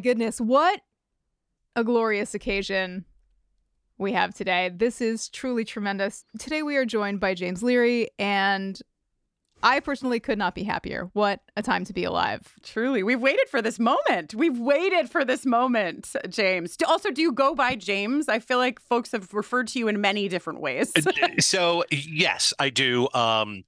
Goodness, what a glorious occasion we have today. This is truly tremendous. Today we are joined by James Leary, and I personally could not be happier. What a time to be alive. Truly, we've waited for this moment. We've waited for this moment, James. Also, do you go by James? I feel like folks have referred to you in many different ways. so yes, I do. Um,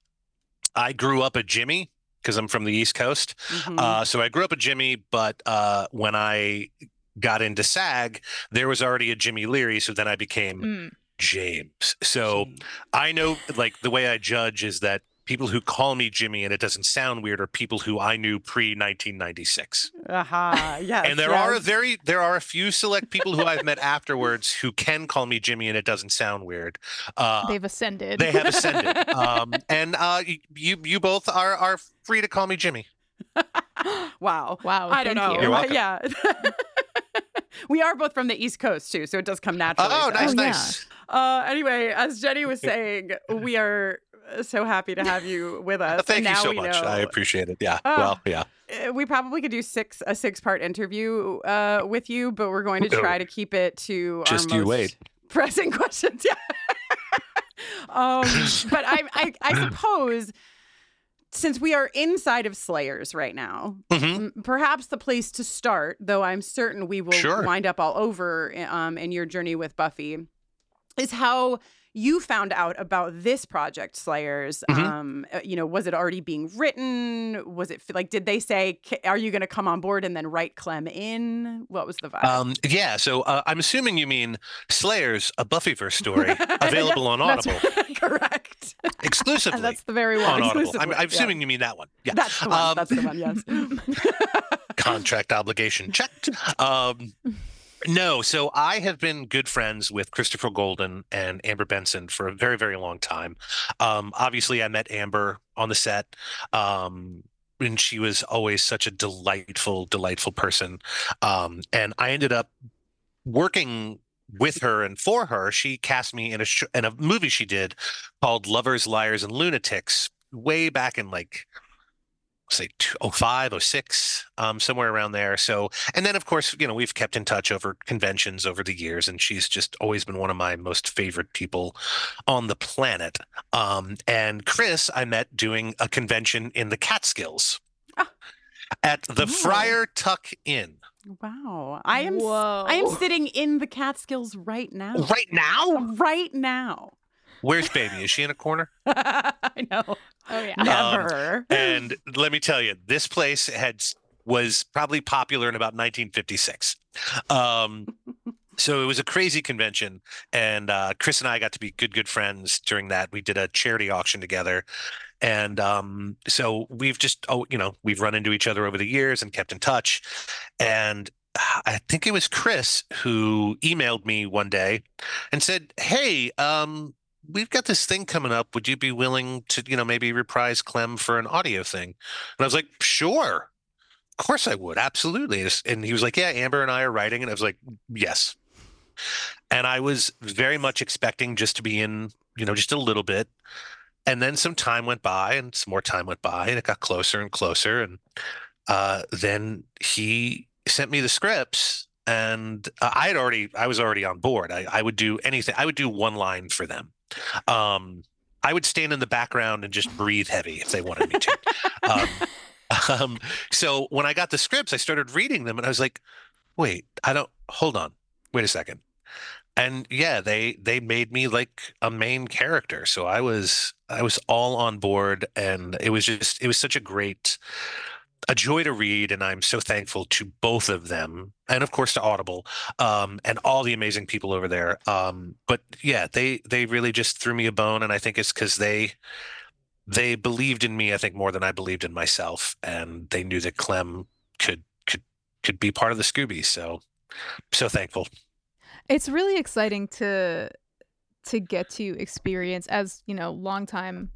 I grew up a Jimmy because I'm from the East Coast. Mhm. Uh, so I grew up a Jimmy, but uh, when I got into SAG, there was already a Jimmy Leary. So then I became Mm. James. So I know, like, the way I judge is that people who call me Jimmy and it doesn't sound weird are people who I knew pre 1996. Aha, yes. and there are a very there are a few select people who I've met afterwards who can call me Jimmy and it doesn't sound weird. Uh, They've ascended. they have ascended, um, and uh, you you both are are free to call me Jimmy. Wow. Wow, I don't know. you. You're welcome. Yeah. we are both from the East Coast too, so it does come naturally. Oh, to nice, us. yeah. nice. Uh, anyway, as Jenny was saying, we are so happy to have you with us. Uh, Thank you so much. know- I appreciate it. Yeah. Oh. well, yeah. Uh, we probably could do six a six part interview uh, with you, but we're going to try to keep it to Just you wait. pressing questions. Yeah. um, but I, I, I suppose since we are inside of Slayers right now, hmm m- perhaps the place to start, though I'm certain we will Sure. wind up all over um, in your journey with Buffy, is how you found out about this project, Slayers. Mhm. Um, uh, you know, was it already being written? Was it like, did they say, "Are you going to come on board and then write Clem in"? What was the vibe? Um, yeah. So uh, I'm assuming you mean Slayers, a Buffyverse story, available on That's Audible correct. exclusively That's the very on one. Audible. I'm, I'm yeah. assuming you mean that one. Yeah. That's the one. Um, That's the one. Yes. contract obligation checked. Um, no, so I have been good friends with Christopher Golden and Amber Benson for a very, very long time. Um, obviously, I met Amber on the set. Um, and she was always such a delightful, delightful person. Um, and I ended up working with her and for her. She cast me in a sh- in a movie she did called Lovers, Liars, and Lunatics way back in like say 05 06 um somewhere around there so and then of course you know we've kept in touch over conventions over the years and she's just always been one of my most favorite people on the planet um and chris i met doing a convention in the catskills Ah. at the Oh. friar tuck inn wow. I am. Whoa. I am sitting in the Catskills right now. right now Right now. Where's baby is she in a corner I know. Oh yeah. Never. and let me tell you this place had was probably popular in about 1956 um so it was a crazy convention, and uh, Chris and I got to be good, good friends during that. We did a charity auction together, and um, so we've just, oh, you know, we've run into each other over the years and kept in touch. And I think it was Chris who emailed me one day and said, "Hey, um, we've got this thing coming up. Would you be willing to, you know, maybe reprise Clem for an audio thing?" And I was like, "Sure." Of course I would. Absolutely. And he was like, Yeah, Amber and I are writing. And I was like, Yes. And I was very much expecting just to be in, you know, just a little bit. And then some time went by and some more time went by and it got closer and closer. And uh, then he sent me the scripts and uh, I had already, I was already on board. I, I would do anything. I would do one line for them. Um, I would stand in the background and just breathe heavy if they wanted me to. um, um, so when I got the scripts, I started reading them and I was like, wait, I don't, hold on, wait a second. And yeah, they they made me like a main character. So I was I was all on board and it was just it was such a great a joy to read and i'm so thankful to both of them and of course to audible um, and all the amazing people over there um, but yeah they they really just threw me a bone and i think it's because they they believed in me, I think, more than I believed in myself, and they knew that Clem could could could be part of the Scooby. So, so thankful. It's really exciting to to get to experience as you know longtime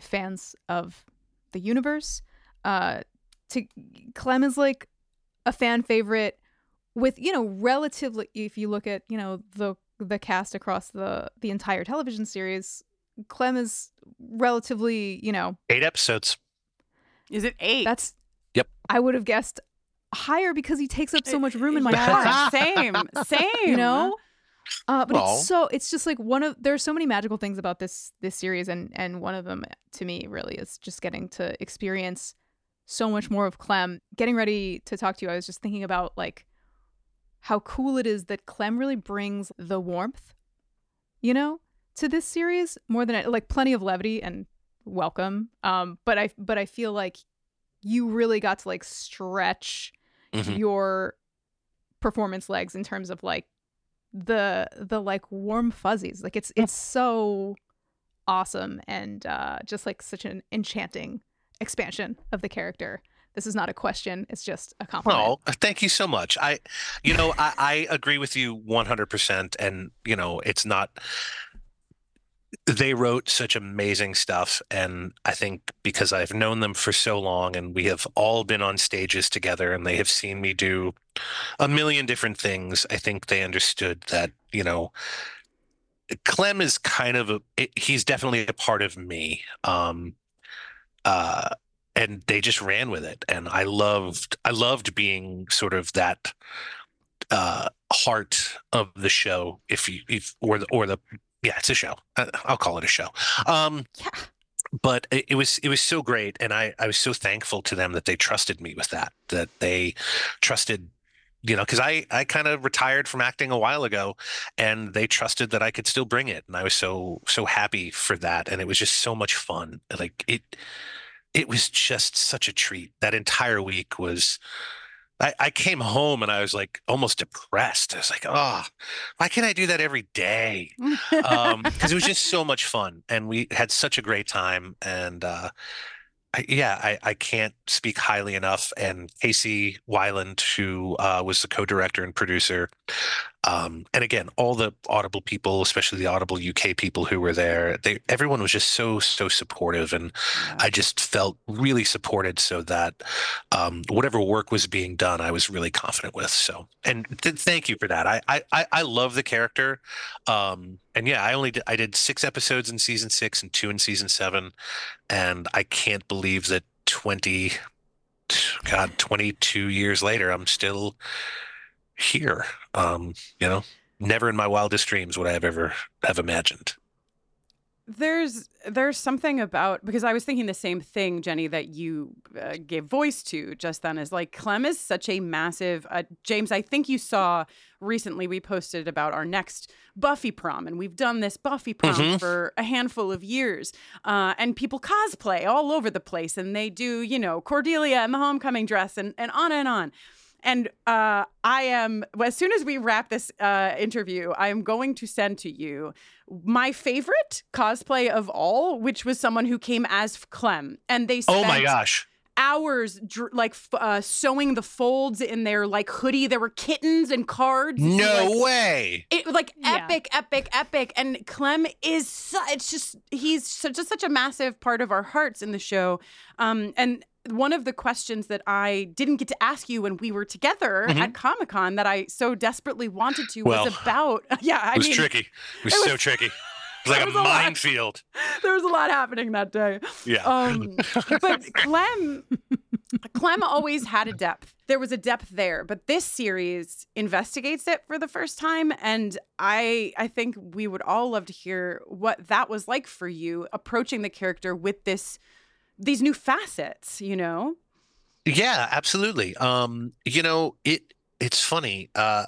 fans of the universe. Uh, to Clem is like a fan favorite with you know relatively if you look at you know the the cast across the the entire television series Clem is relatively, you know, eight episodes. Is it eight? That's yep. I would have guessed higher because he takes up so much room in my heart. same, same. You know, uh, but well, it's so it's just like one of there's so many magical things about this this series, and and one of them to me really is just getting to experience so much more of Clem. Getting ready to talk to you, I was just thinking about like how cool it is that Clem really brings the warmth, you know, to this series more than like plenty of levity and welcome. Um, but I but I feel like you really got to like stretch mm-hmm. your performance legs in terms of like the the like warm fuzzies. Like it's it's so awesome and uh, just like such an enchanting expansion of the character. This is not a question; it's just a compliment. Oh, thank you so much. I, you know, I, I agree with you one hundred percent, and you know, it's not they wrote such amazing stuff and i think because i've known them for so long and we have all been on stages together and they have seen me do a million different things i think they understood that you know clem is kind of a he's definitely a part of me um uh and they just ran with it and i loved i loved being sort of that uh heart of the show if you if or the or the yeah, it's a show. Uh, I'll call it a show. Um, yeah. But it, it, was it was so great, and I I was so thankful to them that they trusted me with that. That they trusted, you know, because I I kind of retired from acting a while ago, and they trusted that I could still bring it, and I was so so happy for that, and it was just so much fun. Like it, it was just such a treat. That entire week was I, I came home and I was like almost depressed. I was like, oh, why can't I do that every day? Because um, it was just so much fun, and we had such a great time. And uh, I, yeah, I, I can't speak highly enough. And Casey Weiland, who uh, was the co-director and producer, um, and again, all the Audible people, especially the Audible UK people who were there, they everyone was just so so supportive, and yeah. I just felt really supported. So that um, whatever work was being done, I was really confident with. So, and th- thank you for that. I I I love the character, um, and yeah, I only did, I did six episodes in season six and two in season seven, and I can't believe that twenty, God, twenty two years later, I'm still here. Um, you know, never in my wildest dreams would I have ever have imagined. There's there's something about because I was thinking the same thing, Jenny, that you uh, gave voice to just then. Is like Clem is such a massive. Uh, James, I think you saw recently we posted about our next Buffy prom, and we've done this Buffy prom mm-hmm. for a handful of years, uh, and people cosplay all over the place, and they do you know Cordelia and the homecoming dress, and and on and on. And uh, I am, as soon as we wrap this uh, interview, I am going to send to you my favorite cosplay of all, which was someone who came as Clem. And they spent Oh my gosh. hours dr- like f- uh, sewing the folds in their like hoodie. There were kittens and cards. No Like, way. it was like Yeah. epic, epic, epic, and Clem is su- it's just he's such just such a massive part of our hearts in the show. Um, and one of the questions that I didn't get to ask you when we were together Mhm. at Comic Con that I so desperately wanted to Well, was about yeah. I It was mean, tricky. It was, it was- so tricky. It was like a was a minefield. there was a lot happening that day. Yeah. Um, but Clem, Clem always had a depth. There was a depth there, but this series investigates it for the first time, and I, I think we would all love to hear what that was like for you approaching the character with this, these new facets. You know, Yeah, absolutely. Um, you know, it it's funny. Uh,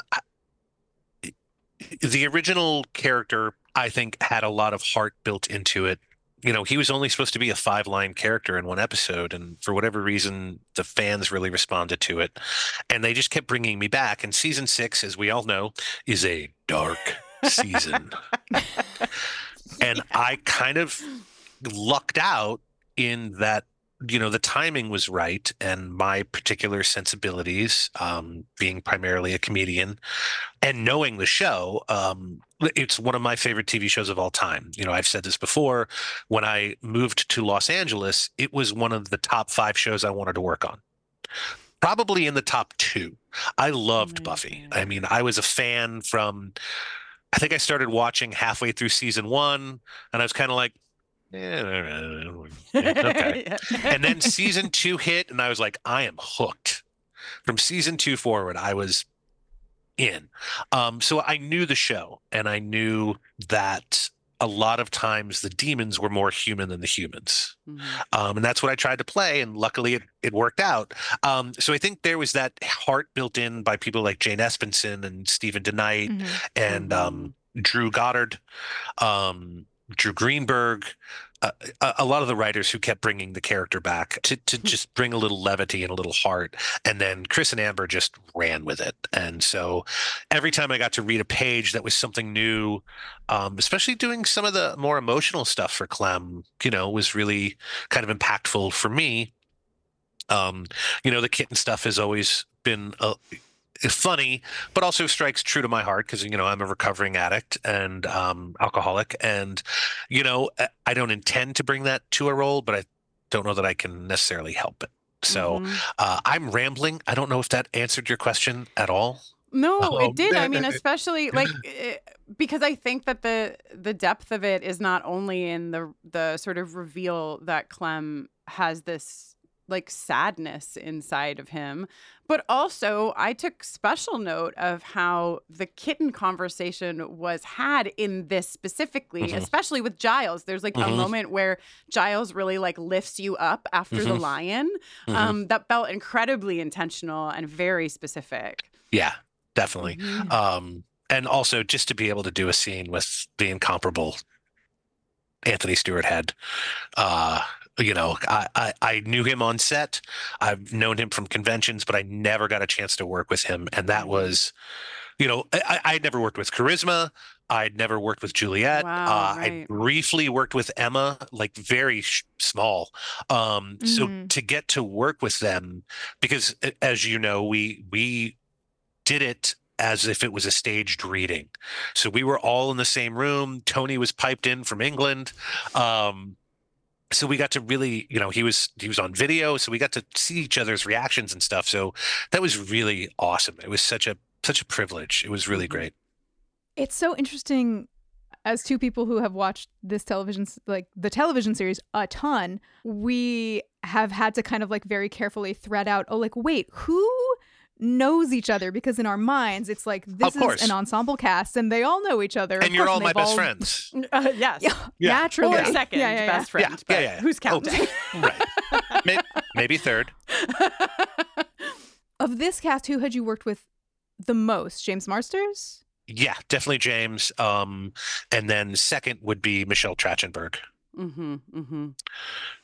the original character, I think, had a lot of heart built into it. You know, he was only supposed to be a five line character in one episode, and for whatever reason, the fans really responded to it, and they just kept bringing me back. And season six, as we all know, is a dark season, and I kind of lucked out in that you know the timing was right and my particular sensibilities um being primarily a comedian and knowing the show um it's one of my favorite tv shows of all time. You know i've said this before when i moved to los angeles it was one of the top five shows i wanted to work on. Probably in the top two. I loved buffy. I mean i was a fan from i think i started watching halfway through season one and i was kind of like eh, okay. And then season two hit and i was like i am hooked. From season two forward i was in. Um so i knew the show and i knew that a lot of times the demons were more human than the humans. Mhm. um, and that's what I tried to play, and luckily it, it worked out. Um, so I think there was that heart built in by people like Jane Espenson and Steven DeKnight Mhm. and um, Drew Goddard, um, Drew Greenberg, uh, a, a lot of the writers who kept bringing the character back to, to just bring a little levity and a little heart. And then Chris and Amber just ran with it. And so every time I got to read a page that was something new, um, especially doing some of the more emotional stuff for Clem, you know, was really kind of impactful for me. Um, you know, the kitten stuff has always been a, funny, but also strikes true to my heart because you know I'm a recovering addict and um, alcoholic, and you know I- I don't intend to bring that to a role, but I don't know that I can necessarily help it. So Mhm. uh, I'm rambling. I don't know if that answered your question at all. No, Oh, it did. I mean, especially like eh, because I think that the the depth of it is not only in the the sort of reveal that Clem has this like sadness inside of him, but also I took special note of how the kitten conversation was had in this specifically, Mhm. especially with Giles. There's like a Mhm. moment where Giles really like lifts you up after the Mhm. lion. Mhm. Um, that felt incredibly intentional and very specific. yeah, definitely. Mhm. Um, and also just to be able to do a scene with the incomparable Anthony Stewart Head. Uh, you know, I, I, I knew him on set. I've known him from conventions, but I never got a chance to work with him. And that was, you know, I, I had never worked with Charisma. I'd never worked with Juliet. Wow, uh, I right. briefly worked with Emma, like very sh- small. Um, so Mhm. to get to work with them, because as you know, we we did it as if it was a staged reading. So we were all in the same room. Tony was piped in from England. Um, so we got to really, you know, he was he was on video, so we got to see each other's reactions and stuff. So that was really awesome. It was such a such a privilege. It was really Mhm. great. It's so interesting as two people who have watched this television like the television series a ton, we have had to kind of like very carefully thread out, oh like wait, who knows each other because in our minds it's like this is an ensemble cast and they all know each other. Of And you're course, all my best all- friends. Uh, yes. Yeah, Yeah. naturally. Or second Yeah, yeah, yeah. best friend. Yeah, but yeah, yeah. Who's Oh, counting? right. May- Maybe third. Of this cast, who had you worked with the most? James Marsters? Yeah, definitely James. Um, and then second would be Michelle Trachtenberg. Mm-hmm. Mm-hmm.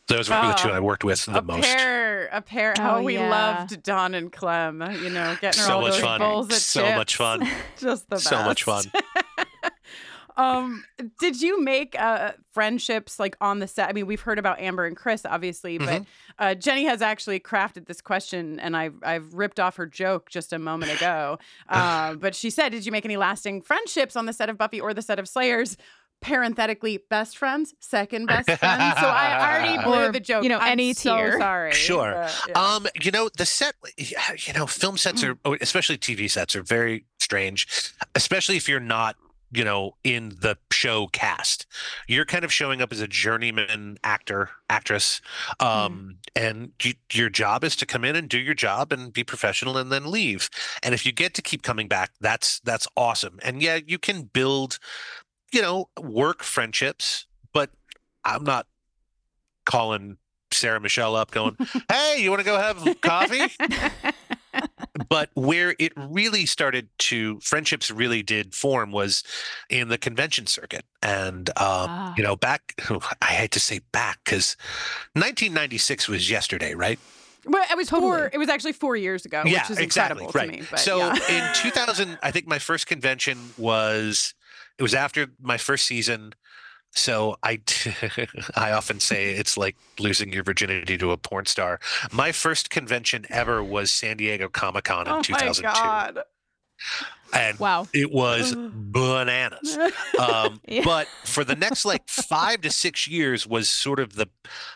Those were the two I worked with the a most. pair, a pair. Oh, how we yeah. loved Don and Clem. You know, getting So all much those fun. bowls of So much fun. Just the best. So much fun. um, did you make uh friendships like on the set? I mean, we've heard about Amber and Chris, obviously, but Mm-hmm. uh, Jenny has actually crafted this question, and I've I've ripped off her joke just a moment ago. Uh, but she said, "Did you make any lasting friendships on the set of Buffy or the set of Slayers?" Parenthetically, best friends, second best friends. So I already blew Or, the joke. you know, I'm any so tier. sorry. Sure. but, yeah. Um, you know, the set, you know, film sets are, oh, especially TV sets, are very strange, especially if you're not, you know, in the show cast. You're kind of showing up as a journeyman actor, actress, um, and you, your job is to come in and do your job and be professional and then leave. And if you get to keep coming back, that's that's awesome. And yeah, you can build, you know, work friendships, but I'm not calling Sarah Michelle up going, "Hey, you want to go have coffee?" but where it really started to friendships really did form was in the convention circuit and um, Ah. you know back i hate to say back because 1996 was yesterday right Well, it was four. It was actually four years ago, yeah which is exactly incredible right to me. But so yeah. in 2000 i think my first convention was it was after my first season so I, I often say it's like losing your virginity to a porn star. My first convention ever was San Diego Comic Con in oh my 2002, god! and Wow. it was bananas. Um, Yeah. But for the next like five to six years was sort of the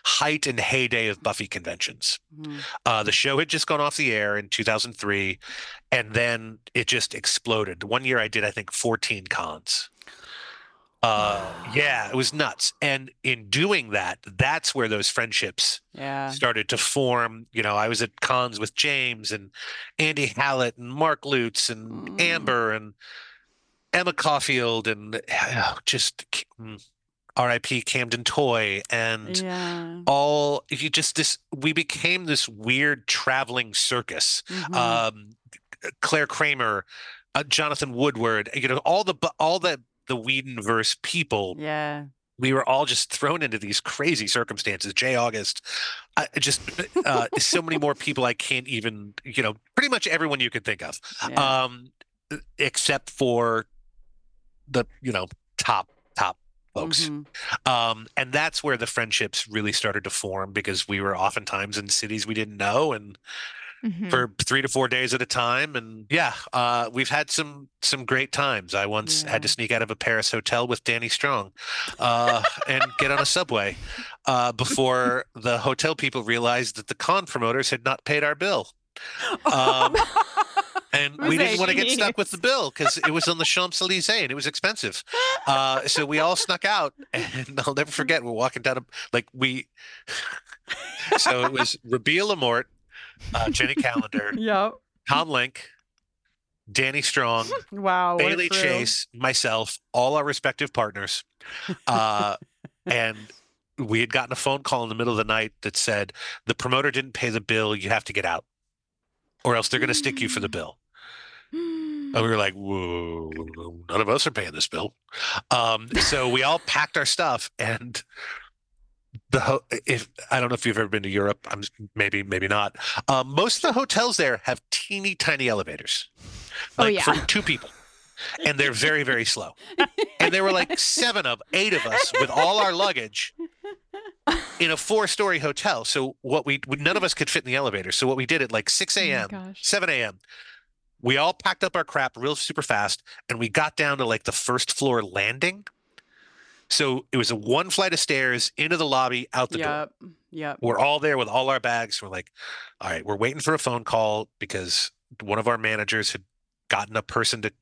height and heyday of Buffy conventions. Mhm. Uh, the show had just gone off the air in 2003, and then it just exploded. One year I did, I think, 14 cons. Uh, yeah, it was nuts. And in doing that, that's where those friendships yeah. started to form. You know, I was at cons with James and Andy Hallett and Mark Lutz and Mm. Amber and Emma Caulfield and uh, just mm, R.I.P. Camden Toy and Yeah. all. You just this we became this weird traveling circus. Mhm. Um, Clare Kramer, uh, Jonathan Woodward. You know, all the all the the Whedonverse people yeah. we were all just thrown into these crazy circumstances. Jay August, I, just uh, so many more people I can't even, you know, pretty much everyone you could think of, yeah. um, except for the, you know, top top folks. Mhm. Um, and that's where the friendships really started to form because we were oftentimes in cities we didn't know and Mhm. for three to four days at a time. And yeah, uh, we've had some some great times. I once had to sneak out of a Paris hotel with Danny Strong uh, and get on a subway uh, before the hotel people realized that the con promoters had not paid our bill. Um, and we didn't want to get stuck with the bill because it was on the Champs Elysees and it was expensive. Uh, so we all snuck out, and I'll never forget. We're walking down, a, like we. so it was Robia LaMorte, uh, Jenny Calendar, Yep. Tom Lenk, Danny Strong, Wow. Bailey. Chase, myself, all our respective partners, uh, and we had gotten a phone call in the middle of the night that said the promoter didn't pay the bill. You have to get out, or else they're going to stick you for the bill. And we were like, whoa, none of us are paying this bill. Um, so we all packed our stuff and the ho- if I don't know if you've ever been to Europe, I'm maybe maybe not. Um, most of the hotels there have teeny tiny elevators, Oh, like yeah. for two people, and they're very very slow. And there were like seven of eight of us with all our luggage in a four story hotel. So what we none of us could fit in the elevator. So what we did at like six a.m. gosh. 7 a.m. We all packed up our crap real super fast and we got down to like the first floor landing. So it was a one flight of stairs into the lobby, out the door. Yep. Yep. We're all there with all our bags. We're like, all right, we're waiting for a phone call because one of our managers had gotten a person to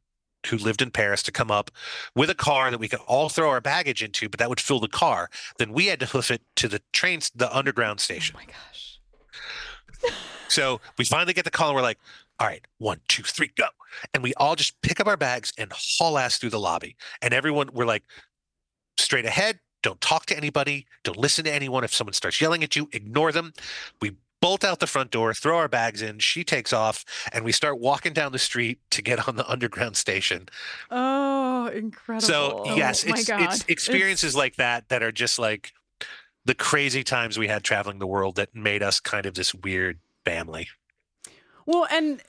who lived in Paris to come up with a car that we could all throw our baggage into, but that would fill the car. Then we had to hoof it to the trains, the underground oh station. Oh my gosh. So we finally get the call and we're like, all right, one, two, three, go. And we all just pick up our bags and haul ass through the lobby. And everyone, we're like, straight ahead, don't talk to anybody, don't listen to anyone. If someone starts yelling at you, ignore them. We bolt out the front door, throw our bags in, she takes off, and we start walking down the street to get on the underground station. Oh, incredible. So, yes, my it's, it's experiences It's- like that that are just like, the crazy times we had traveling the world that made us kind of this weird family. Well, and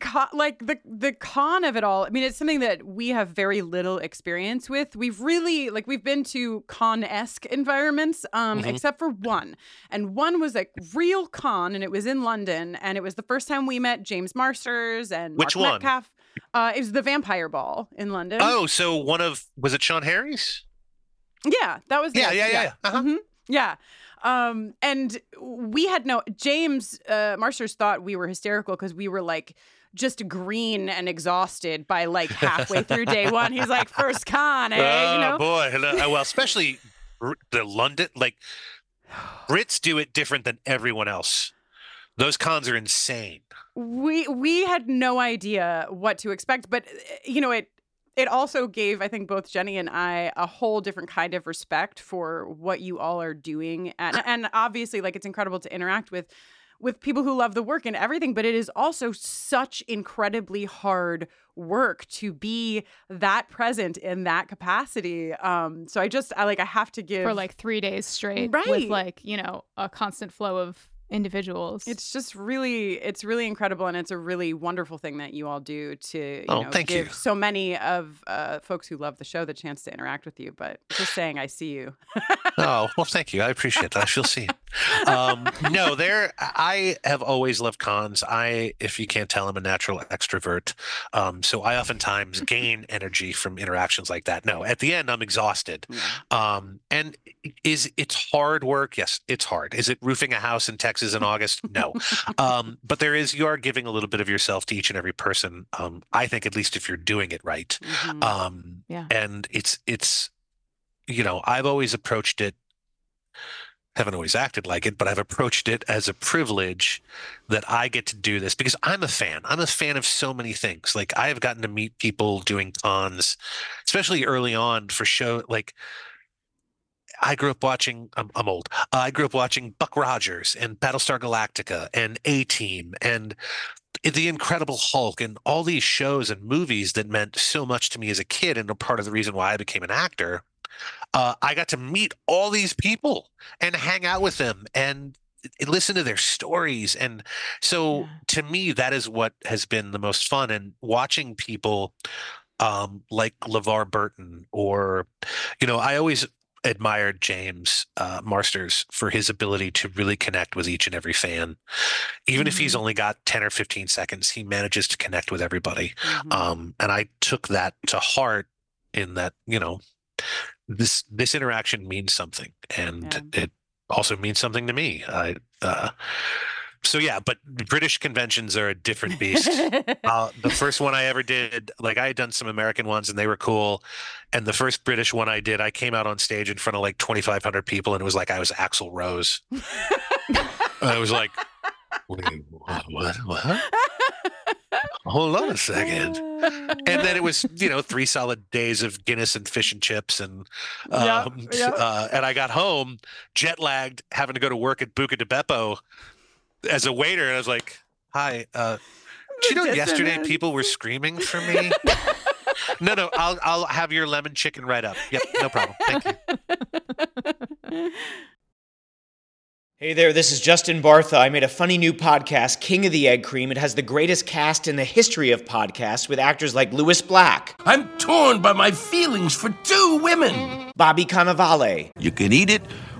con, like the the con of it all. I mean, it's something that we have very little experience with. We've really like we've been to con esque environments, um, Mhm. except for one, and one was like real con, and it was in London, and it was the first time we met James Marsters and Which Mark one? Metcalf. Uh, it was the Vampire Ball in London. Oh, so one of was it Sean Harry's? Yeah, that was Yeah, yes, yeah, yeah, yeah. Uh-huh. Mhm. Yeah. Um, and we had no James uh Marsters thought we were hysterical because we were like just green and exhausted by like halfway through day one. He's like, first con, eh? oh you know? boy, Uh, well, especially the London like Brits do it different than everyone else. Those cons are insane. we we had no idea what to expect but uh, you know it it also gave i think both jenny and i a whole different kind of respect for what you all are doing and and obviously like it's incredible to interact with with people who love the work and everything but it is also such incredibly hard work to be that present in that capacity um so i just i like i have to give for like three days straight Right. with like you know a constant flow of individuals It's just really, it's really incredible, and it's a really wonderful thing that you all do to you Oh, know thank you. give so many of uh, folks who love the show the chance to interact with you. But just saying, I see you. Oh well, thank you. I appreciate that. I shall see. Um, no, there. I have always loved cons. I, if you can't tell, I'm a natural extrovert. Um, so I oftentimes gain energy from interactions like that. No, at the end, I'm exhausted. Um, and is it's hard work? Yes, it's hard. Is it roofing a house in Texas in August? No. um, but there is. You are giving a little bit of yourself to each and every person. Um, I think at least if you're doing it right. Mhm. Um, Yeah. and it's it's you know I've always approached it. Haven't always acted like it, but I've approached it as a privilege that I get to do this because I'm a fan. I'm a fan of so many things. Like I have gotten to meet people doing cons, especially early on for show. Like I grew up watching. I'm, I'm old. I grew up watching Buck Rogers and Battlestar Galactica and A Team and the Incredible Hulk and all these shows and movies that meant so much to me as a kid and a part of the reason why I became an actor. Uh, I got to meet all these people and hang out with them and listen to their stories. And so Yeah. to me, that is what has been the most fun. And watching people um, like LeVar Burton or, you know, I always admired James uh, Marsters for his ability to really connect with each and every fan. Even if he's only got 10 or 15 seconds, he manages to connect with everybody. Mhm. Um, and I took that to heart in that, you know, this this interaction means something and it also means something to me. I uh so yeah, but British conventions are a different beast. Uh, the first one I ever did, like I had done some American ones and they were cool. And the first British one I did, I came out on stage in front of like 2,500 people and it was like I was Axl Rose. I was like, Wait, what? What? what? Hold on a second. And then it was, you know, three solid days of Guinness and fish and chips, and Yep, um, yep. Uh, and I got home jet lagged, having to go to work at Buca de Beppo as a waiter, and I was like, "Hi, uh, did you know yesterday people were screaming for me?" no, no, I'll I'll have your lemon chicken right up. Yep, no problem. Thank you. Hey there, this is Justin Bartha. I made a funny new podcast, King of the Egg Cream. It has the greatest cast in the history of podcasts with actors like Lewis Black, I'm torn by my feelings for two women. Bobby Cannavale, You can eat it,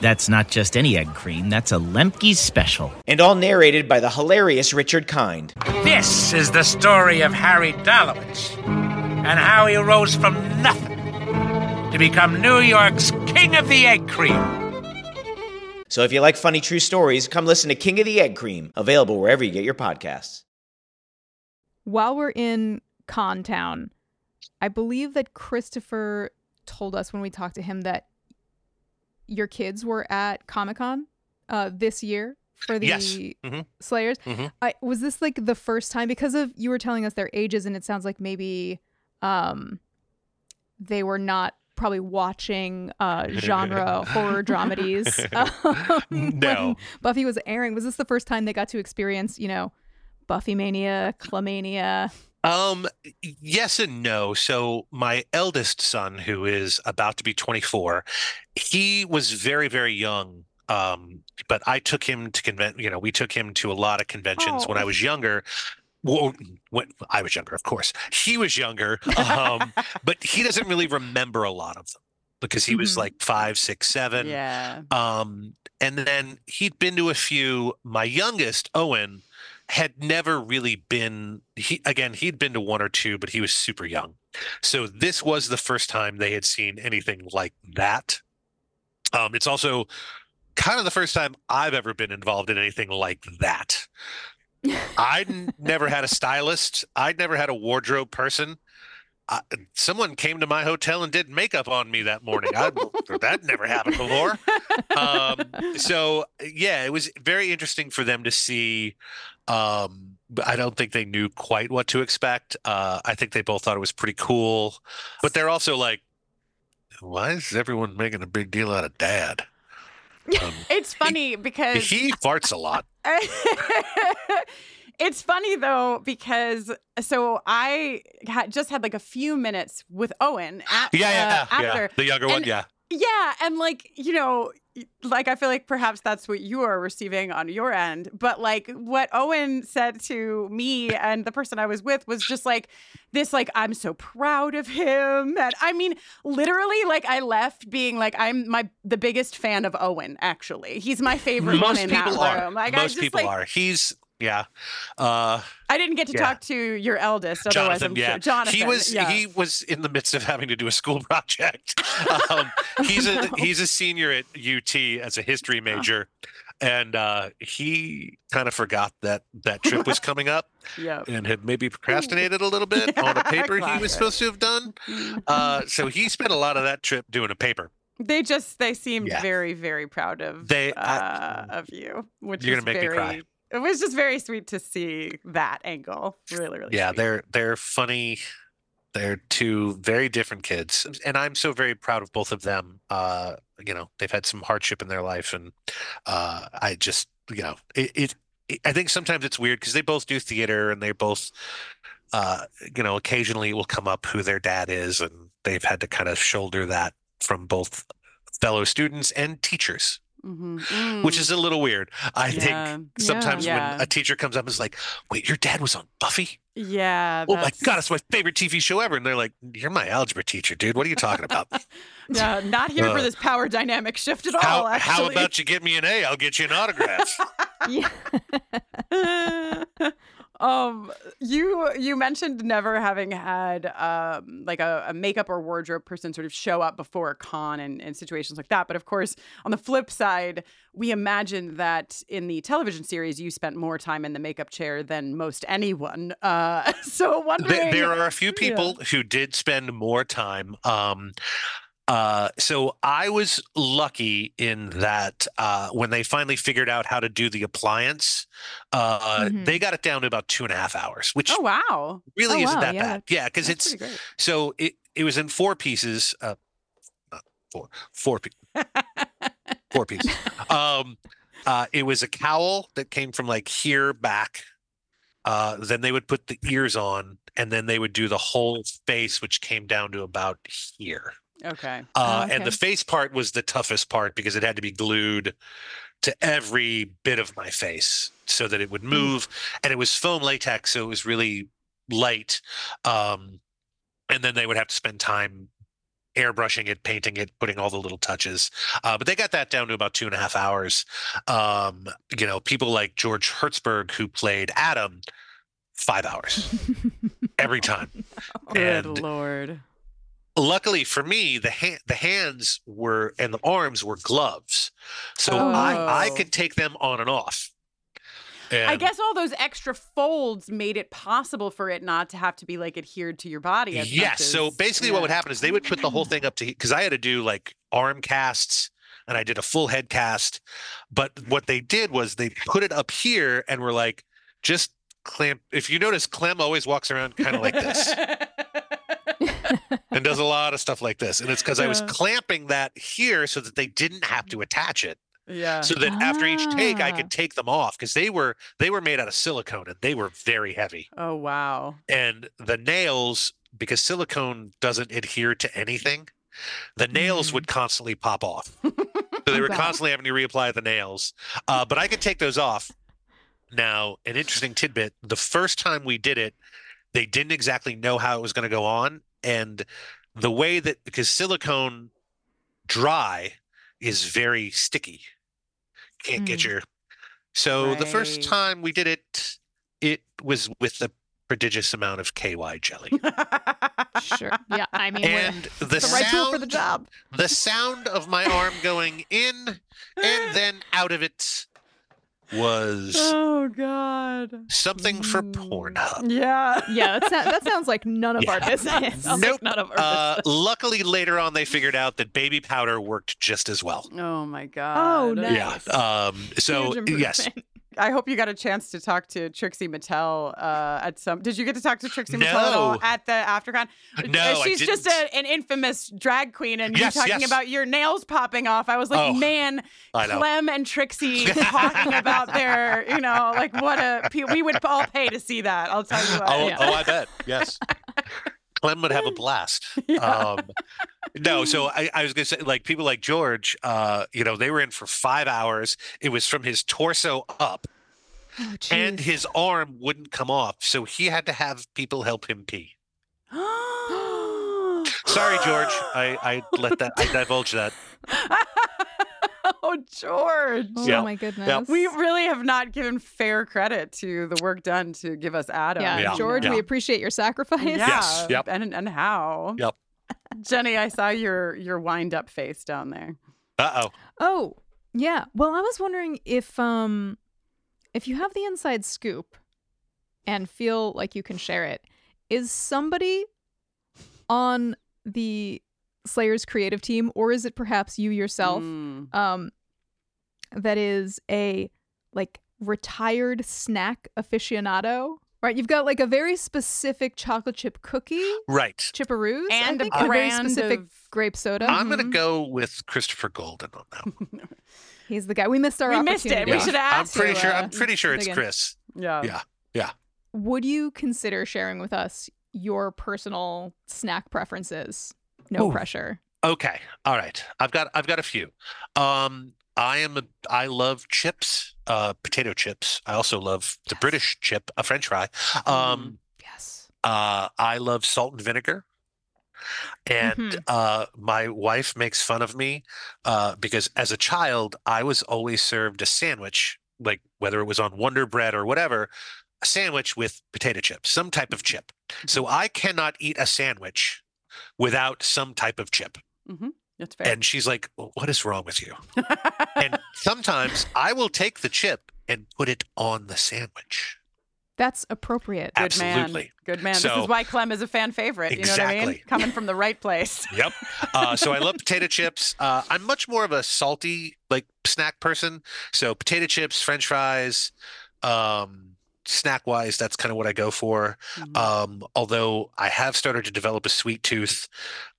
That's not just any egg cream, that's a Lemke's special. and all narrated by the hilarious Richard Kind. This is the story of Harry Dalowitz and how he rose from nothing to become New York's King of the Egg Cream. So if you like funny true stories, come listen to King of the Egg Cream, available wherever you get your podcasts. While we're in Con Town, I believe that Christopher told us when we talked to him that your kids were at Comic Con uh, this year for the Yes. Mhm. Slayers. Mhm. I was this like the first time because of you were telling us their ages, and it sounds like maybe um they were not probably watching uh genre horror dramedies um, No. Buffy was airing. Was this the first time they got to experience, you know, Buffy mania, Clamania? Um, yes and no. So my eldest son, who is about to be 24, he was very, very young. Um, but I took him to convent, you know, we took him to a lot of conventions when I Oh. was younger. Well, when I was younger, of course. He was younger, um, but he doesn't really remember a lot of them because he was Mhm. like five, six, seven. Yeah. Um, and then he'd been to a few. My youngest, Owen, had never really been. He again, he'd been to one or two, but he was super young. So this was the first time they had seen anything like that. Um, it's also kind of the first time I've ever been involved in anything like that. I'd never had a stylist. I'd never had a wardrobe person. I, someone came to my hotel and did makeup on me that morning. I, that never happened before. Um, so yeah, it was very interesting for them to see. Um, I don't think they knew quite what to expect. Uh, I think they both thought it was pretty cool, but they're also like, "Why is everyone making a big deal out of Dad?" Um, It's funny because he farts a lot. it's funny though because so I had just had like a few minutes with Owen at, Yeah, yeah, uh, yeah. after The younger one, yeah. Yeah, and like, you know, like I feel like perhaps that's what you are receiving on your end, but like what Owen said to me and the person I was with was just like this like I'm so proud of him and I mean literally like I left being like I'm my the biggest fan of Owen actually. He's my favorite one Most in that people are. room. Like I Most just people like are. He's yeah. Uh, I didn't get to Yeah. talk to your eldest otherwise Jonathan, I'm yeah, sure Jonathan. he was yeah. he was in the midst of having to do a school project. Um, he's a he's a senior at UT as a history major, and uh, he kind of forgot that that trip was coming up, Yep. and had maybe procrastinated a little bit on a paper he was supposed to have done. Uh, so he spent a lot of that trip doing a paper. They just they seemed very very proud of They- uh, of you, which You're gonna make me very. cry. It was just very sweet to see that angle. Really, really. yeah sweet. they're they're funny they're two very different kids and i'm so very proud of both of them uh you know they've had some hardship in their life and uh i just you know it, it, it i think sometimes it's weird because they both do theater and they both uh you know occasionally it will come up who their dad is and they've had to kind of shoulder that from both fellow students and teachers Mhm. which Mm. is a little weird i Yeah. think sometimes Yeah. when a teacher comes up and is like wait your dad was on buffy yeah. oh my god, it's my favorite TV show ever. And they're like, You're my algebra teacher, dude. What are you talking about? Yeah, not here for Uh, this power dynamic shift at how, all. Actually, how about you get me an A? I'll get you an autograph. um you you mentioned never having had um like a, a makeup or wardrobe person sort of show up before a con and, and situations like that but of course on the flip side we imagine that in the television series you spent more time in the makeup chair than most anyone uh so wondering there, there are a few Yeah. people who did spend more time. Um, uh, so I was lucky in that uh, when they finally figured out how to do the appliance, uh, Mhm. they got it down to about two and a half hours, which oh wow really Oh, isn't wow, that yeah, bad. Yeah, because it's so it it was in four pieces. Uh, not four, four pieces. four pieces. Um, uh, it was a cowl that came from like here back. Uh, then they would put the ears on, and then they would do the whole face, which came down to about here. Okay Uh, Oh, And the face part was the toughest part because it had to be glued to every bit of my face so that it would Mm. move. And it was foam latex, so it was really light. Um, and then they would have to spend time airbrushing it, painting it, putting all the little touches. Uh, but they got that down to about two and a half hours. Um, you know, people like George Hertzberg, who played Adam, five hours every time. good and lord luckily for me, the hand, the hands were and the arms were gloves, so I I Oh. could take them on and off. I guess all those extra folds made it possible for it not to have to be like adhered to your body. Yes. So as- basically, what would happen is they would put the whole thing up to because I had to do like arm casts and I did a full head cast. But what they did was they put it up here and were like, just clamp. If you notice, Clem always walks around kind of like this and does a lot of stuff like this. And it's because I was clamping that here so that they didn't have to attach it. Yeah. So that after each take, I Ah. could take them off because they were they were made out of silicone and they were very heavy. Oh wow. And the nails, because silicone doesn't adhere to anything, the nails would constantly pop off. So they were bet. constantly having to reapply the nails. Uh, but I could take those off. Now, an interesting tidbit: the first time we did it, they didn't exactly know how it was going to go on, and the way that because silicone dry is very sticky, can't get Mm. your. So the first time we did it, it was with a prodigious amount of KY jelly, Sure. Yeah. I mean, and the, the right tool for the job. the sound of my arm going in and then out of it was Oh god. something for Mm. Pornhub. Yeah. Yeah, that, sound, that sounds like none of our business. Sounds Nope. like none of our Uh, business. luckily, later on, they figured out that baby powder worked just as well. Oh my god. Oh, nice. Yeah. Um, so Huge yes, improvement. I hope you got a chance to talk to Trixie Mattel uh, at some. Did you get to talk to Trixie Mattel at all at the AfterCon? No, she's just a, an infamous drag queen, and Yes, you talking yes. about your nails popping off. I was like, Oh, man, Clem and Trixie talking about their, you know, like what a. We would all pay to see that. I'll tell you what. Oh, Yeah. oh, I bet. Yes. Clem would have a blast. Um, no, so I, I was gonna say, like people like George, uh, you know, they were in for five hours. It was from his torso up, Oh, and his arm wouldn't come off, so he had to have people help him pee. Sorry, George. I, I let that I divulged that. oh, George. Oh Yeah. my goodness. We really have not given fair credit to the work done to give us Adam. yeah, Yeah. George, Yeah. we appreciate your sacrifice. Yeah. Yes, yep. And and how? Yep. Jenny, I saw your your wind up face down there. Uh oh. Oh, yeah. Well, I was wondering if um if you have the inside scoop and feel like you can share it, is somebody on the Slayer's creative team or is it perhaps you yourself Mm. um that is a like retired snack aficionado? Right, you've got like a very specific chocolate chip cookie, Right. chipperoos, I And a and a very specific of- grape soda. I'm gonna Mhm. go with Christopher Golden on that. one. He's the guy. We missed our We missed it. opportunity. We should have I'm pretty you, sure. uh, I'm pretty sure it's again. Chris. Yeah. Yeah. Yeah. Would you consider sharing with us your personal snack preferences? No Ooh. pressure. Okay. All right. I've got I've got a few. Um I am a I love chips, uh potato chips. I also love the British chip, a french fry. Um Yes. uh I love salt and vinegar. And Mhm. uh my wife makes fun of me uh because as a child I was always served a sandwich like whether it was on Wonder Bread or whatever, a sandwich with potato chips, some type of chip. So I cannot eat a sandwich without some type of chip. That's fair. And she's like, "Well, "What is wrong with you?" and sometimes I will take the chip and put it on the sandwich. That's appropriate. Good Absolutely. man. Good man. this is why Clem is a fan favorite. You know what I mean? Exactly. Coming from the right place. Yep. Uh, so I love potato chips. Uh, I'm much more of a salty like snack person. So potato chips, French fries, um, snack wise, that's kind of what I go for. Mm-hmm. Um, although I have started to develop a sweet tooth.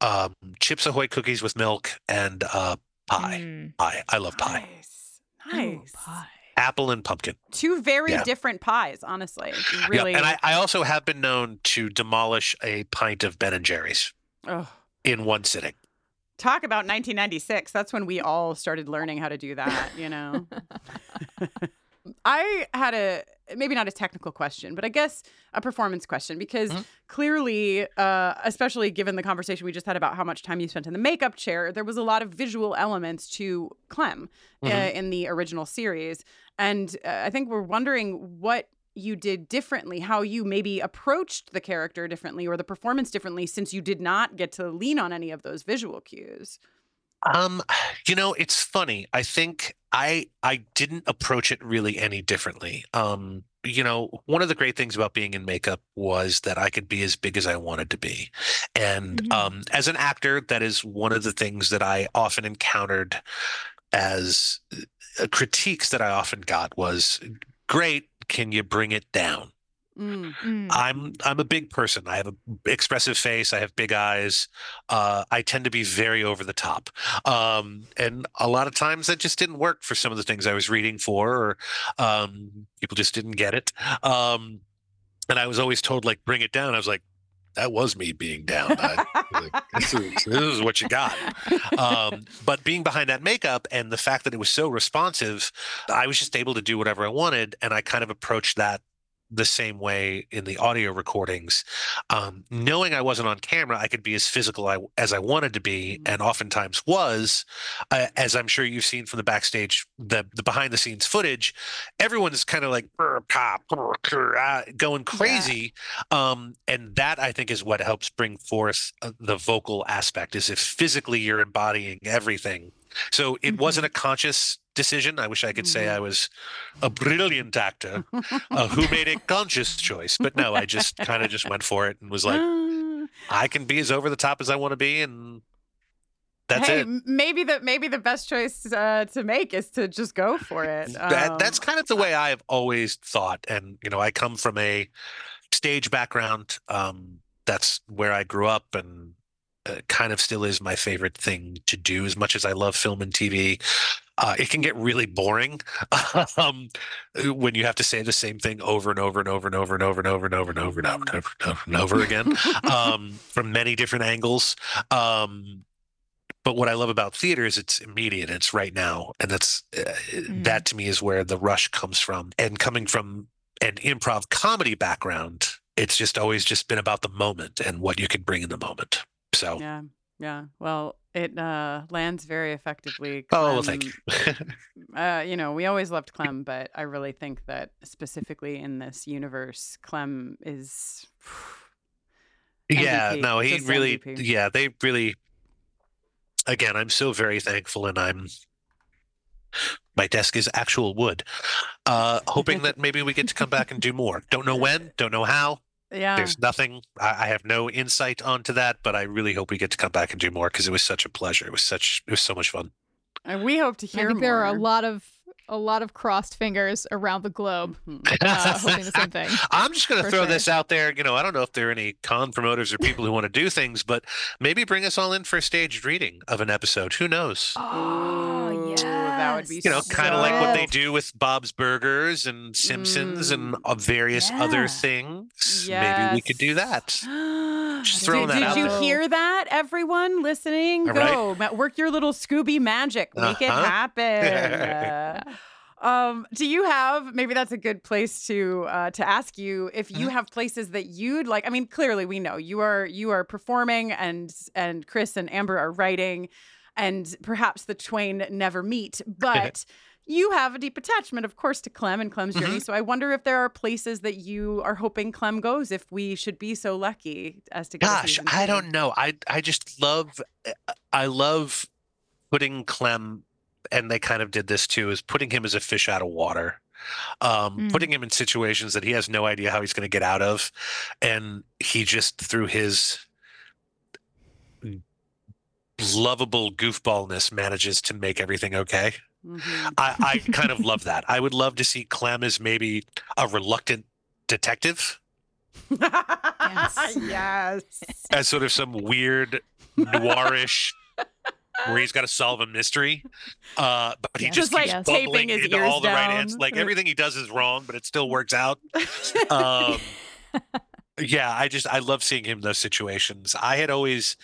Um, Chips Ahoy cookies with milk and uh, pie. Mm. Pie. I love pie. Nice. Ooh, Nice. pie. Apple and pumpkin. Two very Yeah. different pies, honestly. Yeah, Really. and I, I also have been known to demolish a pint of Ben and Jerry's oh, in one sitting. talk about 1996. That's when we all started learning how to do that, you know? I had a maybe not a technical question, but I guess a performance question because Mhm. clearly, uh, especially given the conversation we just had about how much time you spent in the makeup chair, there was a lot of visual elements to Clem uh, Mhm. in the original series, and uh, I think we're wondering what you did differently, how you maybe approached the character differently or the performance differently, since you did not get to lean on any of those visual cues. Um, you know, it's funny. I think I I didn't approach it really any differently. Um, you know, one of the great things about being in makeup was that I could be as big as I wanted to be. And Mhm. um as an actor, that is one of the things that I often encountered as uh, critiques that I often got was great. Can you bring it down? Mm. Mm. I'm I'm a big person. I have a expressive face. I have big eyes. Uh, I tend to be very over the top, um, and a lot of times that just didn't work for some of the things I was reading for, or um, people just didn't get it. Um, and I was always told like, bring it down. I was like, that was me being down. I, like, this, is, this is what you got. Um, but being behind that makeup and the fact that it was so responsive, I was just able to do whatever I wanted, and I kind of approached that the same way in the audio recordings. Um, knowing I wasn't on camera, I could be as physical I, as I wanted to be, and oftentimes was. Uh, as I'm sure you've seen from the backstage, the the behind the scenes footage, everyone's kind of like "Brr, pop, brr, brr," ah," going crazy, um, and that I think is what helps bring forth uh, the vocal aspect. Is if physically you're embodying everything. So it wasn't a conscious decision. I wish I could say I was a brilliant actor uh, who made a conscious choice, but no, I just kind of just went for it and was like, I can be as over the top as I want to be, and that's hey, it. maybe the maybe the best choice uh, to make is to just go for it. that Um, that's kind of the way I've always thought, and you know, I come from a stage background. Um, that's where I grew up, and uh, kind of still is my favorite thing to do. As much as I love film and TV, uh, it can get really boring um, when you have to say the same thing over and over and over and over and over and over and over and over and over and over and over and over again um, from many different angles. Um, but what I love about theater is it's immediate. It's right now, and that's uh, that to me is where the rush comes from. And coming from an improv comedy background, it's just always just been about the moment and what you can bring in the moment. So, Yeah, yeah. Well, it uh, lands very effectively. oh, well, thank you. Uh, you know, we always loved Clem, but I really think that specifically in this universe, Clem is. yeah, MVP, no, he really, MVP. yeah, they really. Again, I'm so very thankful, and I'm. My desk is actual wood. Uh, hoping that maybe we get to come back and do more. Don't know when, don't know how. Yeah. There's nothing. I, I have no insight onto that, but I really hope we get to come back and do more because it was such a pleasure. It was such. It was so much fun. And we hope to hear I hear think there are a lot of a lot of crossed fingers around the globe, uh, hoping the same thing. I'm just going to throw sure. this out there. You know, I don't know if there are any con promoters or people who want to do things, but maybe bring us all in for a staged reading of an episode. Who knows? Oh, yes. Would be you know, kind of like what they do with Bob's Burgers and Simpsons and uh, various other Yeah. things. Maybe we could do that. Just throwing did, that did out you hear that, everyone listening? All right. Go ma- work your little Scooby magic, make it Uh-huh. happen. Uh, um, do you have maybe that's a good place to uh, to ask you if you Mm-hmm. have places that you'd like? I mean, clearly we know you are you are performing, and and Chris and Amber are writing, and perhaps the twain never meet, but. You have a deep attachment, of course, to Clem and Clem's journey. Mhm. So I wonder if there are places that you are hoping Clem goes if we should be so lucky as to get Gosh, I don't know. I I just love I love putting Clem and they kind of did this too is putting him as a fish out of water. Um, Mm. putting him in situations that he has no idea how he's going to get out of and he just through his lovable goofballness manages to make everything okay. Mhm. I, I kind of love that. I would love to see Clem as maybe a reluctant detective Yes. yes. as sort of some weird noirish where he's got to solve a mystery. Uh, but he Yes. just Just, like, keeps taping bubbling his into ears all the right answers. Like everything he does is wrong, but it still works out. Um, yeah, I just I love seeing him in those situations. I had always,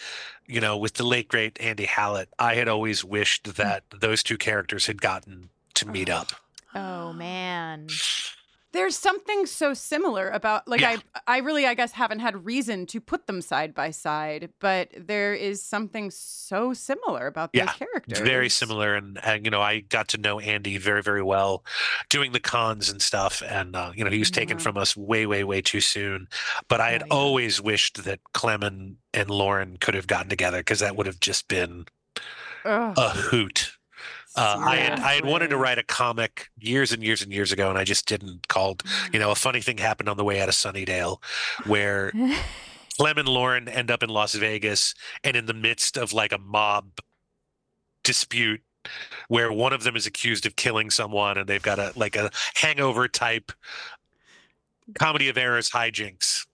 you know, with the late great Andy Hallett, I had always wished mm. that those two characters had gotten to meet up. Oh man. There's something so similar about like Yeah. I I really I guess haven't had reason to put them side by side, but there is something so similar about Yeah, characters. Very similar, and, and you know, I got to know Andy very, very well, doing the cons and stuff, and uh, you know, he was taken Mhm. from us way, way, way too soon. But I had Oh, yeah. always wished that Clem and, and Lorne could have gotten together because that would have just been Ugh, a hoot. Uh, I had I had wanted to write a comic years and years and years ago, and I just didn't. Called you know, a funny thing happened on the way out of Sunnydale, where Clem and Lorne end up in Las Vegas, and in the midst of like a mob dispute, where one of them is accused of killing someone and they've got a like a hangover type comedy of errors hijinks.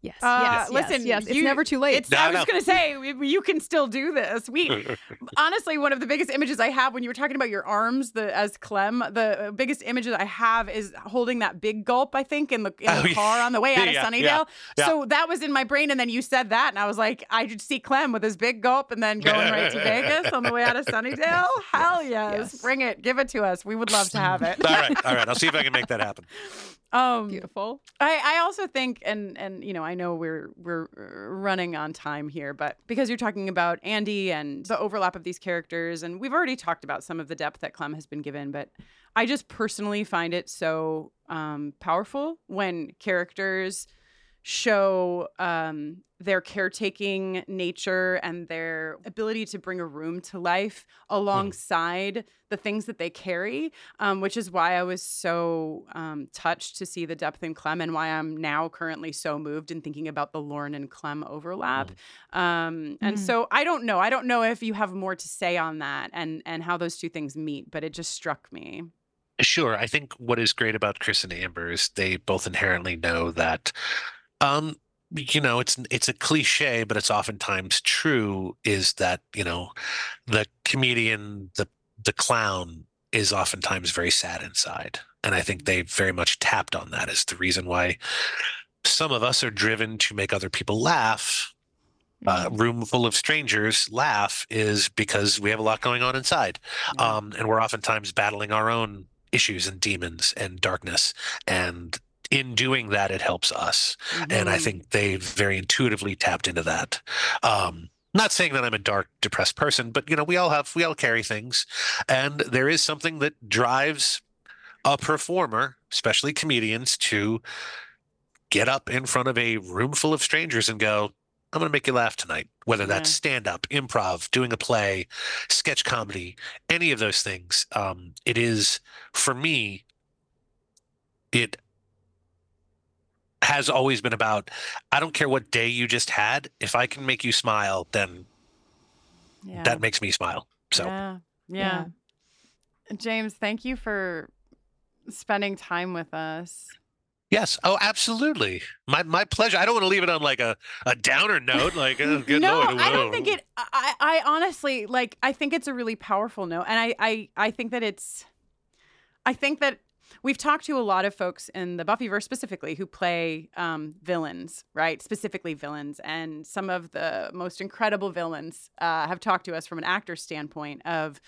Yes. Uh, yes. listen, Yes. It's you- never too late. It's, No, I was no. going to say you can still do this. We honestly, one of the biggest images I have when you were talking about your arms, the as Clem, the biggest image that I have is holding that big gulp. I think in the in Oh, the yeah. car on the way out of Yeah, Sunnydale. yeah, yeah. So that was in my brain, and then you said that, and I was like, I just see Clem with his big gulp, and then going right to Vegas on the way out of Sunnydale. Hell yes. Yes. bring it, give it to us. We would love to have it. all right, all right. I'll see if I can make that happen. Um, Beautiful. I, I also think, and and you know, I know we're we're uh, running on time here, but because you're talking about Andy and the overlap of these characters, and we've already talked about some of the depth that Clem has been given, but I just personally find it so um, powerful when characters show um, their caretaking nature and their ability to bring a room to life alongside the things that they carry, um, which is why I was so um, touched to see the depth in Clem and why I'm now currently so moved in thinking about the Lorne and Clem overlap. Um, and Mhm. so I don't know. I don't know if you have more to say on that and and how those two things meet, but it just struck me. Sure. I think what is great about Chris and Amber is they both inherently know that, um, you know, it's it's a cliche, but it's oftentimes true. Is that you know, the comedian, the the clown, is oftentimes very sad inside, and I think they very much tapped on that as the reason why some of us are driven to make other people laugh. Uh, room full of strangers laugh is because we have a lot going on inside um, and we're oftentimes battling our own issues and demons and darkness and in doing that it helps us and i Mhm. think they very intuitively tapped into that um not saying that i'm a dark depressed person but you know we all have we all carry things and there is something that drives a performer especially comedians to get up in front of a room full of strangers and go i'm going to make you laugh tonight whether that's Yeah. stand up improv doing a play sketch comedy any of those things um it is for me it has always been about i don't care what day you just had if i can make you smile then Yeah. that makes me smile so Yeah. Yeah. James, thank you for spending time with us. yes oh absolutely my my pleasure i don't want to leave it on like a, a downer note like oh, good no, lord I don't think it. I, I honestly like. I think it's a really powerful note, and I, I, I think that it's. I think that we've talked to a lot of folks in the Buffyverse specifically who play um, villains, right? Specifically villains, and some of the most incredible villains uh, have talked to us from an actor standpoint of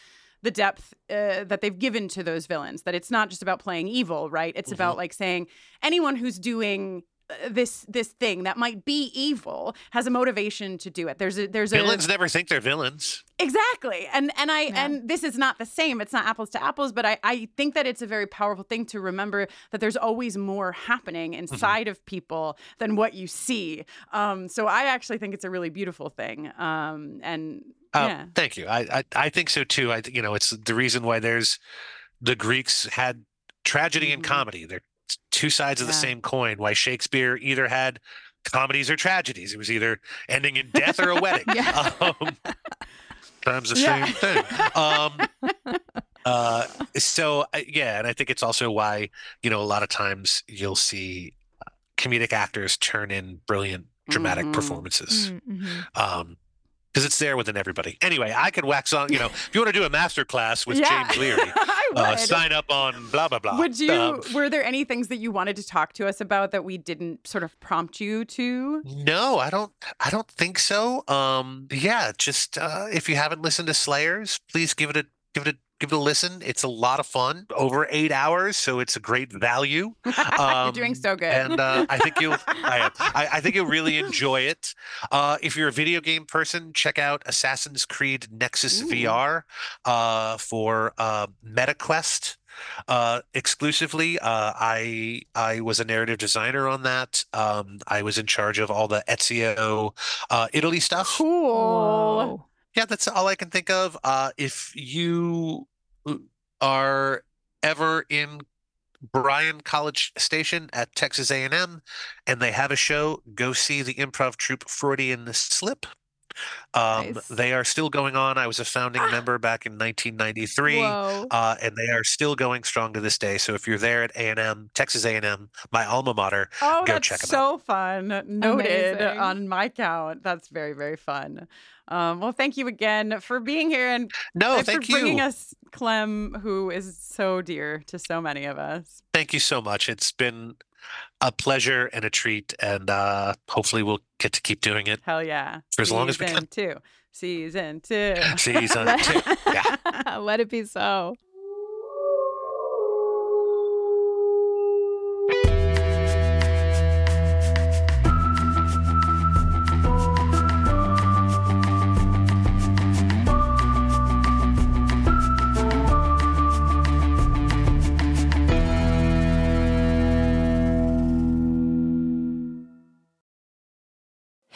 the depth uh, that they've given to those villains. That it's not just about playing evil, right? It's about like saying anyone who's doing this this thing that might be evil has a motivation to do it. There's a there's villains a never think they're villains exactly, and and I and this is not the same. It's not apples to apples, but I I think that it's a very powerful thing to remember that there's always more happening Mm-hmm. inside of people than what you see. Um, so I actually think it's a really beautiful thing. Um, and Uh, yeah, Thank you. I, I I think so too. I you know it's the reason why there's the Greeks had tragedy and comedy. They're t- two sides of the Mm-hmm. Yeah. same coin. Why Shakespeare either had comedies or tragedies. It was either ending in death or a wedding. Yeah. Um, times the Yeah. same thing. Um, uh, so yeah, and I think it's also why you know a lot of times you'll see uh, comedic actors turn in brilliant dramatic Mhm. performances Mhm. um because it's there within everybody anyway i could wax on you know if you want to do a master class with Yeah. james leary I uh, would. sign up on blah blah blah Would you? Um, were there any things that you wanted to talk to us about that we didn't sort of prompt you to? no i don't i don't think so um yeah just uh if you haven't listened to slayers please give it a give it a give it a listen it's a lot of fun over eight hours so it's a great value You're doing Um, so good. and uh, I think you'll I. I, I think you'll really enjoy it. Uh, if you're a video game person, check out Assassin's Creed Nexus Ooh. VR uh, for uh, MetaQuest uh, exclusively. Uh, I I was a narrative designer on that. Um, I was in charge of all the Ezio uh, Italy stuff. cool. Whoa. Yeah, that's all I can think of. Uh, if you are ever in Bryan College Station at Texas A&M and they have a show, go see the improv troupe Freudian Slip. Um, Nice. They are still going on. I was a founding member back in 1993, Whoa. uh, and they are still going strong to this day. So if you're there at A&M, Texas A&M, my alma mater, Oh, go that's check them out. so fun. Noted Amazing. on my count. That's very, very fun. Um, well, thank you again for being here and No, and thank for bringing us Clem, who is so dear to so many of us. Thank you so much. It's been a pleasure and a treat, and uh, hopefully we'll get to keep doing it Hell yeah. for as long as we can. two. Season two. Season two. Yeah. Let it be so.